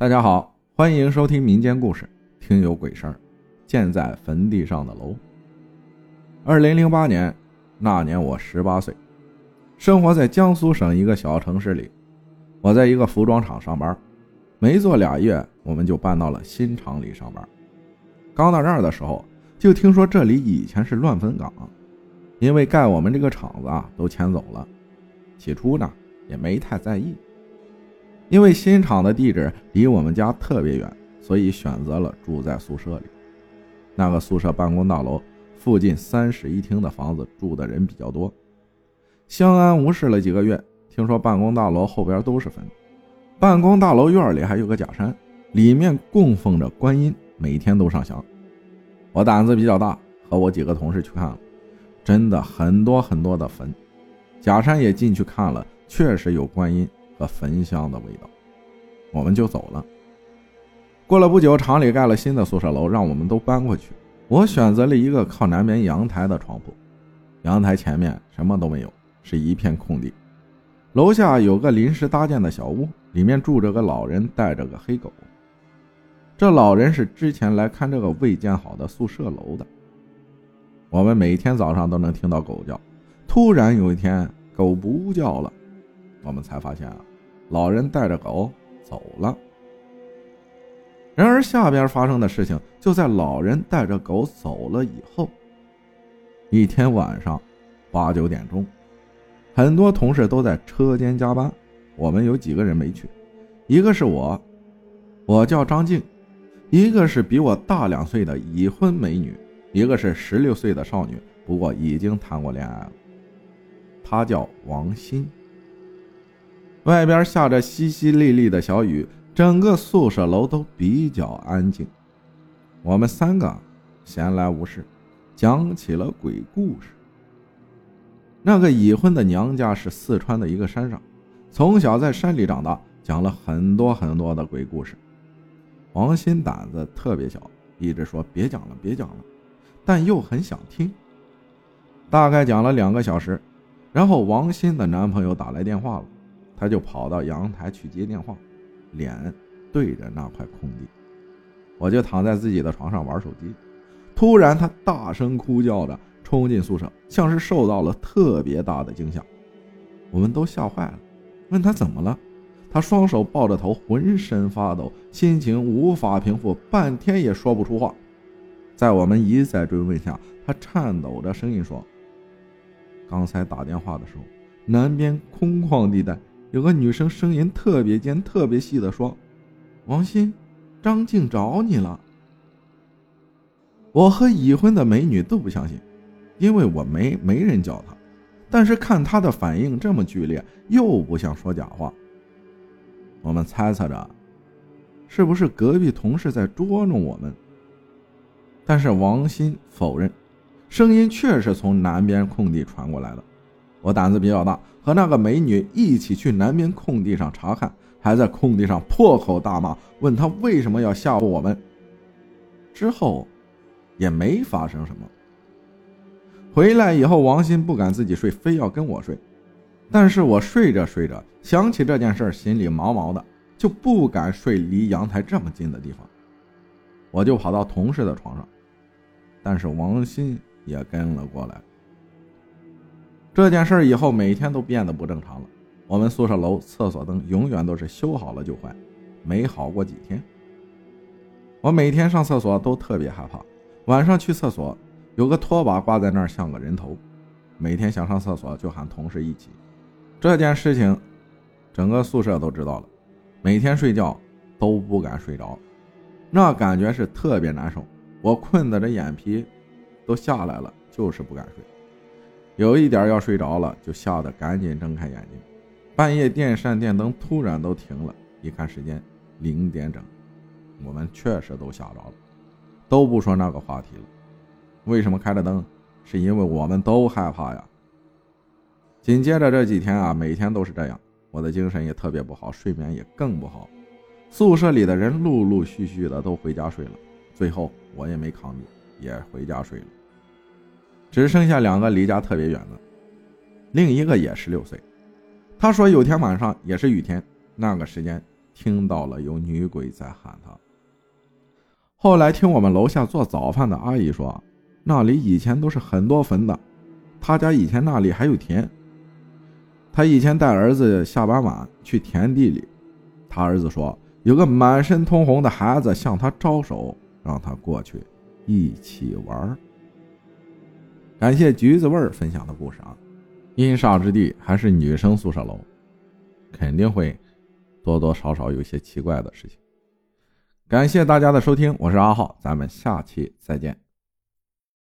大家好，欢迎收听民间故事，听有鬼事儿。建在坟地上的楼。二零零八年那年，我十八岁，生活在江苏省一个小城市里。我在一个服装厂上班，没做俩月，我们就搬到了新厂里上班。刚到这儿的时候，就听说这里以前是乱坟岗，因为盖我们这个厂子啊都迁走了。起初呢，也没太在意。因为新厂的地址离我们家特别远，所以选择了住在宿舍里。那个宿舍办公大楼附近三室一厅的房子住的人比较多，相安无事了几个月。听说办公大楼后边都是坟，办公大楼院里还有个假山，里面供奉着观音，每天都上香。我胆子比较大，和我几个同事去看了，真的很多很多的坟，假山也进去看了，确实有观音。和焚香的味道，我们就走了。过了不久，厂里盖了新的宿舍楼，让我们都搬过去。我选择了一个靠南边阳台的床铺，阳台前面什么都没有，是一片空地。楼下有个临时搭建的小屋，里面住着个老人，带着个黑狗。这老人是之前来看这个未建好的宿舍楼的。我们每天早上都能听到狗叫。突然有一天，狗不叫了，我们才发现啊。老人带着狗走了。然而，下边发生的事情就在老人带着狗走了以后。一天晚上八九点钟，很多同事都在车间加班，我们有几个人没去。一个是我，我叫张静；一个是比我大两岁的已婚美女；一个是十六岁的少女，不过已经谈过恋爱了。她叫王鑫。外边下着淅淅沥沥的小雨，整个宿舍楼都比较安静。我们三个闲来无事，讲起了鬼故事。那个已婚的娘家是四川的一个山上，从小在山里长大，讲了很多很多的鬼故事。王鑫胆子特别小，一直说别讲了，别讲了，但又很想听。大概讲了两个小时，然后王鑫的男朋友打来电话了。他就跑到阳台去接电话，脸对着那块空地。我就躺在自己的床上玩手机，突然他大声哭叫着冲进宿舍，像是受到了特别大的惊吓。我们都吓坏了，问他怎么了。他双手抱着头，浑身发抖，心情无法平复，半天也说不出话。在我们一再追问下，他颤抖着声音说：“刚才打电话的时候，南边空旷地带。”有个女生声音特别尖、特别细的说：“王鑫，张静找你了。”我和已婚的美女都不相信，因为我没没人叫她，但是看她的反应这么剧烈，又不像说假话。我们猜测着，是不是隔壁同事在捉弄我们？但是王鑫否认，声音确实从南边空地传过来的。我胆子比较大，和那个美女一起去南边空地上查看，还在空地上破口大骂，问她为什么要吓唬我们。之后，也没发生什么。回来以后，王鑫不敢自己睡，非要跟我睡。但是我睡着睡着，想起这件事，心里毛毛的，就不敢睡离阳台这么近的地方。我就跑到同事的床上，但是王鑫也跟了过来。这件事以后每天都变得不正常了。我们宿舍楼厕所灯永远都是修好了就坏，没好过几天。我每天上厕所都特别害怕，晚上去厕所有个拖把挂在那儿像个人头，每天想上厕所就喊同事一起。这件事情整个宿舍都知道了，每天睡觉都不敢睡着，那感觉是特别难受。我困得这眼皮都下来了，就是不敢睡。有一点要睡着了，就吓得赶紧睁开眼睛。半夜电扇、电灯突然都停了，一看时间零点整，我们确实都吓着了，都不说那个话题了。为什么开着灯？是因为我们都害怕呀。紧接着这几天啊，每天都是这样，我的精神也特别不好，睡眠也更不好。宿舍里的人陆陆续续的都回家睡了，最后我也没扛住，也回家睡了。只剩下两个离家特别远的，另一个也十六岁。他说有天晚上也是雨天，那个时间听到了有女鬼在喊他。后来听我们楼下做早饭的阿姨说，那里以前都是很多坟的，他家以前那里还有田。他以前带儿子下班晚去田地里，他儿子说有个满身通红的孩子向他招手，让他过去一起玩。感谢橘子味儿分享的故事啊，阴煞之地还是女生宿舍楼，肯定会多多少少有些奇怪的事情。感谢大家的收听，我是阿浩，咱们下期再见。